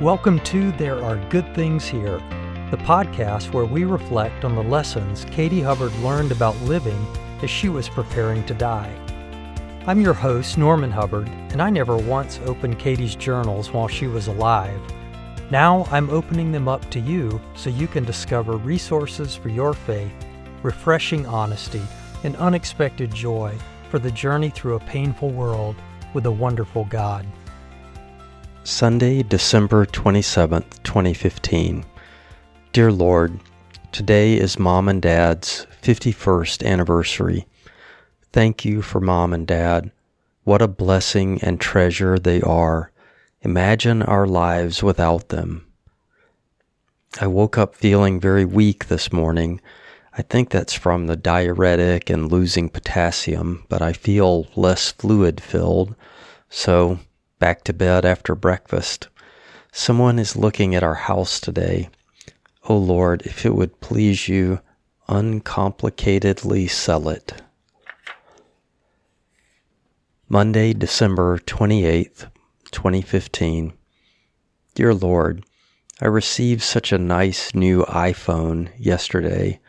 Welcome to There Are Good Things Here, the podcast where we reflect on the lessons Katie Hubbard learned about living as she was preparing to die. I'm your host, Norman Hubbard, and I never once opened Katie's journals while she was alive. Now I'm opening them up to you so you can discover resources for your faith, refreshing honesty, and unexpected joy for the journey through a painful world with a wonderful God. Sunday, December 27th, 2015. Dear Lord, today is Mom and Dad's 51st anniversary. Thank you for Mom and Dad. What a blessing and treasure they are. Imagine our lives without them. I woke up feeling very weak this morning. I think that's from the diuretic and losing potassium, but I feel less fluid filled. So back to bed after breakfast. Someone is looking at our house today. Oh Lord, if it would please you, uncomplicatedly sell it. Monday, December 28th, 2015. Dear Lord, I received such a nice new iPhone yesterday.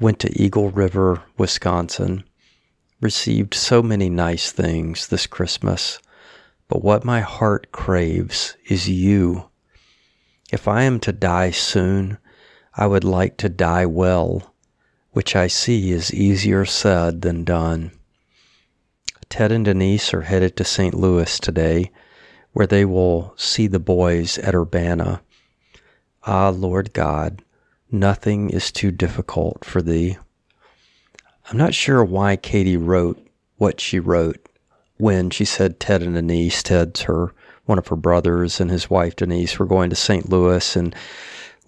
Went to Eagle River, Wisconsin. Received so many nice things this Christmas. But what my heart craves is you. If I am to die soon, I would like to die well, which I see is easier said than done. Ted and Denise are headed to St. Louis today, where they will see the boys at Urbana. Ah, Lord God, nothing is too difficult for thee. I'm not sure why Katie wrote what she wrote when she said Ted and Denise, Ted's her one of her brothers and his wife Denise were going to St. Louis in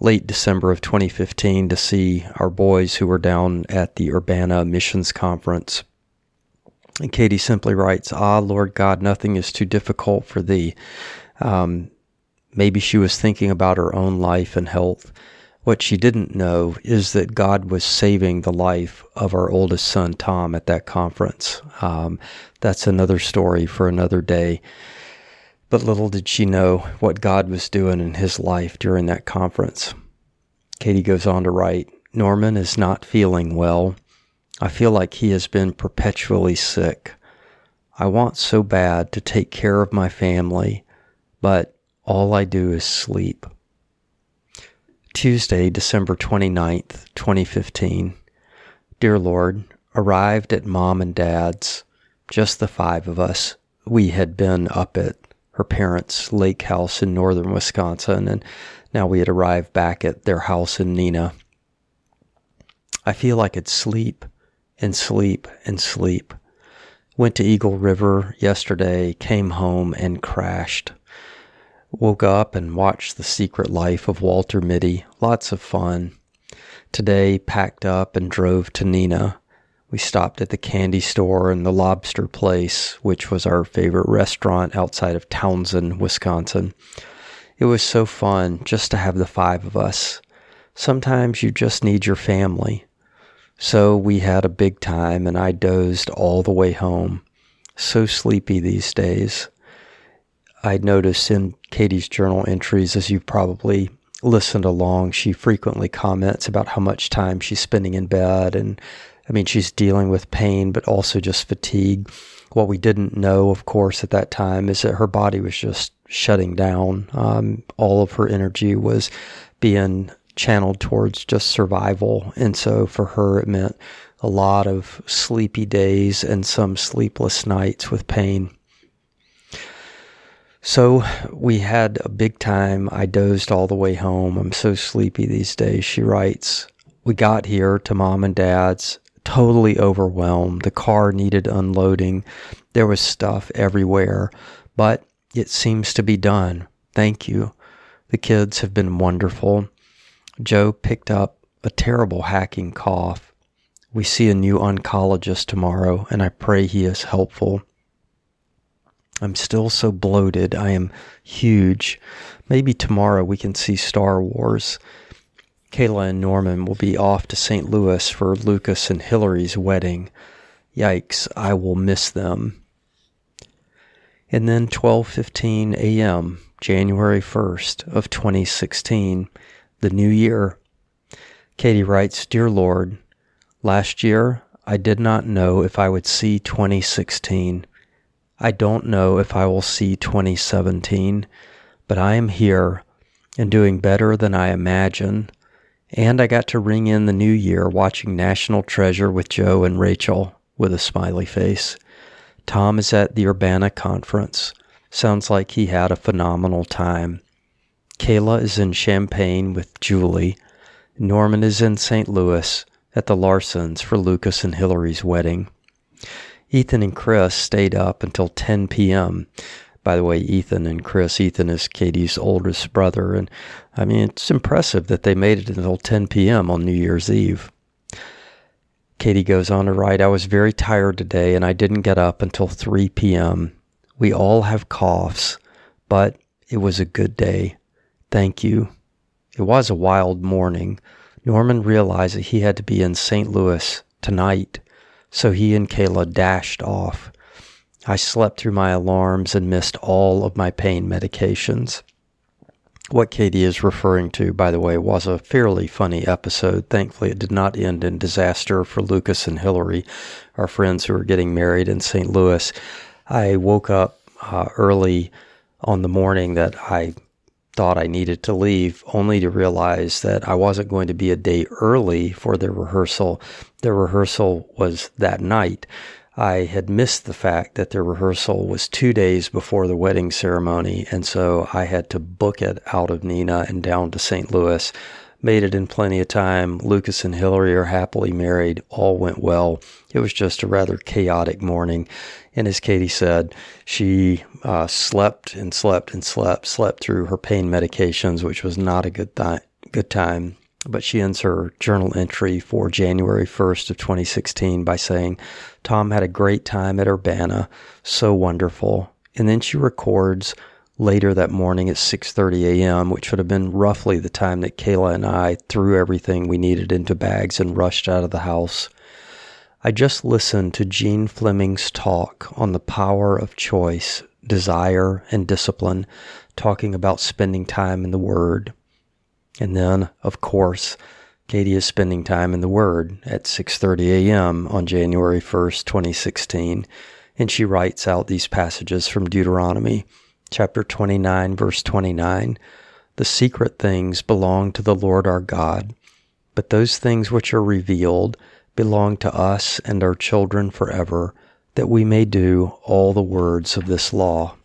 late December of 2015 to see our boys who were down at the Urbana Missions Conference. And Katie simply writes, Ah, Lord God, nothing is too difficult for thee. Um, maybe she was thinking about her own life and health what she didn't know is that God was saving the life of our oldest son, Tom, at that conference. Um, that's another story for another day. But little did she know what God was doing in his life during that conference. Katie goes on to write Norman is not feeling well. I feel like he has been perpetually sick. I want so bad to take care of my family, but all I do is sleep. Tuesday, December 29th, 2015. Dear Lord, arrived at mom and dad's, just the five of us. We had been up at her parents' lake house in northern Wisconsin, and now we had arrived back at their house in Neenah. I feel I could sleep and sleep and sleep. Went to Eagle River yesterday, came home and crashed. Woke up and watched The Secret Life of Walter Mitty. Lots of fun. Today, packed up and drove to Neenah. We stopped at the candy store and the lobster place, which was our favorite restaurant outside of Townsend, Wisconsin. It was so fun just to have the five of us. Sometimes you just need your family. So we had a big time and I dozed all the way home. So sleepy these days. I noticed in Katie's journal entries, as you've probably listened along, she frequently comments about how much time she's spending in bed. And I mean, she's dealing with pain, but also just fatigue. What we didn't know, of course, at that time is that her body was just shutting down. Um, all of her energy was being channeled towards just survival. And so for her, it meant a lot of sleepy days and some sleepless nights with pain. So we had a big time. I dozed all the way home. I'm so sleepy these days. She writes, We got here to mom and dad's, totally overwhelmed. The car needed unloading. There was stuff everywhere, but it seems to be done. Thank you. The kids have been wonderful. Joe picked up a terrible hacking cough. We see a new oncologist tomorrow, and I pray he is helpful. I'm still so bloated. I am huge. Maybe tomorrow we can see Star Wars. Kayla and Norman will be off to St. Louis for Lucas and Hillary's wedding. Yikes, I will miss them. And then 12:15 a.m., January 1st of 2016, the new year. Katie writes, "Dear Lord, last year I did not know if I would see 2016. I don't know if I will see 2017, but I am here and doing better than I imagine. And I got to ring in the new year watching National Treasure with Joe and Rachel with a smiley face. Tom is at the Urbana conference. Sounds like he had a phenomenal time. Kayla is in Champaign with Julie. Norman is in St. Louis at the Larsons for Lucas and Hillary's wedding. Ethan and Chris stayed up until 10 p.m. By the way, Ethan and Chris, Ethan is Katie's oldest brother. And I mean, it's impressive that they made it until 10 p.m. on New Year's Eve. Katie goes on to write, I was very tired today and I didn't get up until 3 p.m. We all have coughs, but it was a good day. Thank you. It was a wild morning. Norman realized that he had to be in St. Louis tonight, so he and Kayla dashed off. I slept through my alarms and missed all of my pain medications. What Katie is referring to, by the way, was a fairly funny episode. Thankfully, it did not end in disaster for Lucas and Hillary, our friends who are getting married in St. Louis. I woke up uh, early on the morning that I thought I needed to leave, only to realize that I wasn't going to be a day early for their rehearsal. Their rehearsal was that night. I had missed the fact that their rehearsal was two days before the wedding ceremony, and so I had to book it out of Neenah and down to St. Louis. Made it in plenty of time. Lucas and Hillary are happily married. All went well. It was just a rather chaotic morning. And as Katie said, she uh, slept and slept and slept, slept through her pain medications, which was not a good, th- good time but she ends her journal entry for January 1st of 2016 by saying, Tom had a great time at Urbana, so wonderful. And then she records later that morning at 6:30 a.m., which would have been roughly the time that Kayla and I threw everything we needed into bags and rushed out of the house. I just listened to Jean Fleming's talk on the power of choice, desire, and discipline, talking about spending time in the Word. And then, of course, Katie is spending time in the Word at 6:30 a.m. on January 1st, 2016, and she writes out these passages from Deuteronomy chapter 29 verse 29. The secret things belong to the Lord our God, but those things which are revealed belong to us and our children forever, that we may do all the words of this law.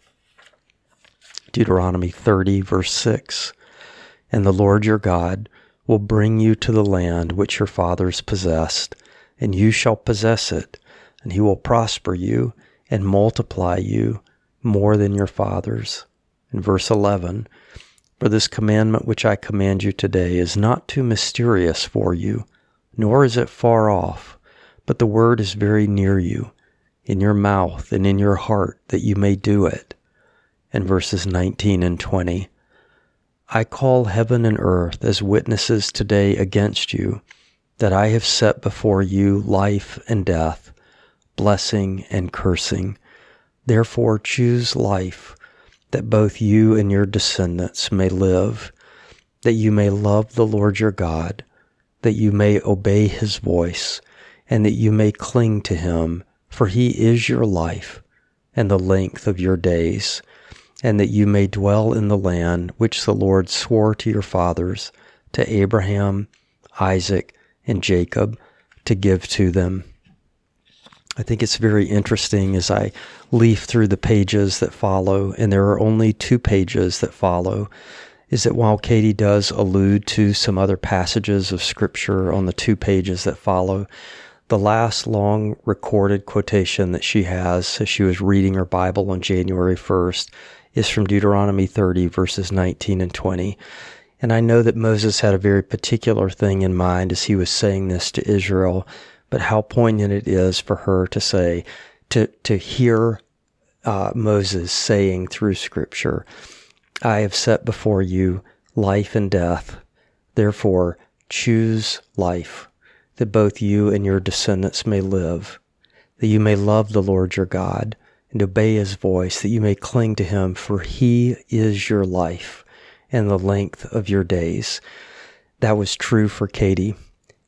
Deuteronomy 30 verse 6 and the Lord your God will bring you to the land which your fathers possessed, and you shall possess it, and he will prosper you and multiply you more than your fathers. In verse 11, for this commandment which I command you today is not too mysterious for you, nor is it far off, but the word is very near you, in your mouth and in your heart, that you may do it. In verses 19 and 20, I call heaven and earth as witnesses today against you that I have set before you life and death, blessing and cursing. Therefore choose life, that both you and your descendants may live, that you may love the Lord your God, that you may obey his voice, and that you may cling to him, for he is your life and the length of your days and that you may dwell in the land which the Lord swore to your fathers, to Abraham, Isaac, and Jacob, to give to them. I think it's very interesting as I leaf through the pages that follow, and there are only two pages that follow, is that while Katie does allude to some other passages of Scripture on the two pages that follow, the last long recorded quotation that she has as she was reading her Bible on January 1st is from Deuteronomy 30, verses 19 and 20. And I know that Moses had a very particular thing in mind as he was saying this to Israel, but how poignant it is for her to say, to, to hear uh, Moses saying through Scripture, I have set before you life and death. Therefore, choose life, that both you and your descendants may live, that you may love the Lord your God and obey his voice, that you may cling to him, for he is your life and the length of your days. That was true for Katie.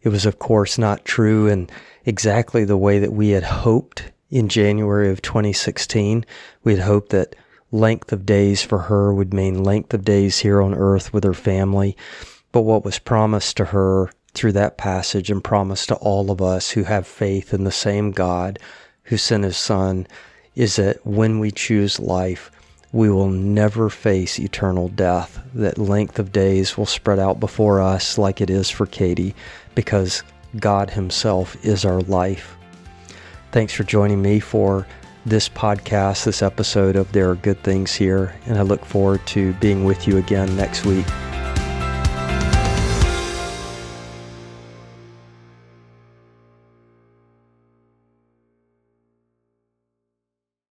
It was, of course, not true in exactly the way that we had hoped in January of 2016. We had hoped that length of days for her would mean length of days here on earth with her family. But what was promised to her through that passage and promised to all of us who have faith in the same God who sent his son is that when we choose life, we will never face eternal death. That length of days will spread out before us like it is for Katie because God Himself is our life. Thanks for joining me for this podcast, this episode of There Are Good Things Here, and I look forward to being with you again next week.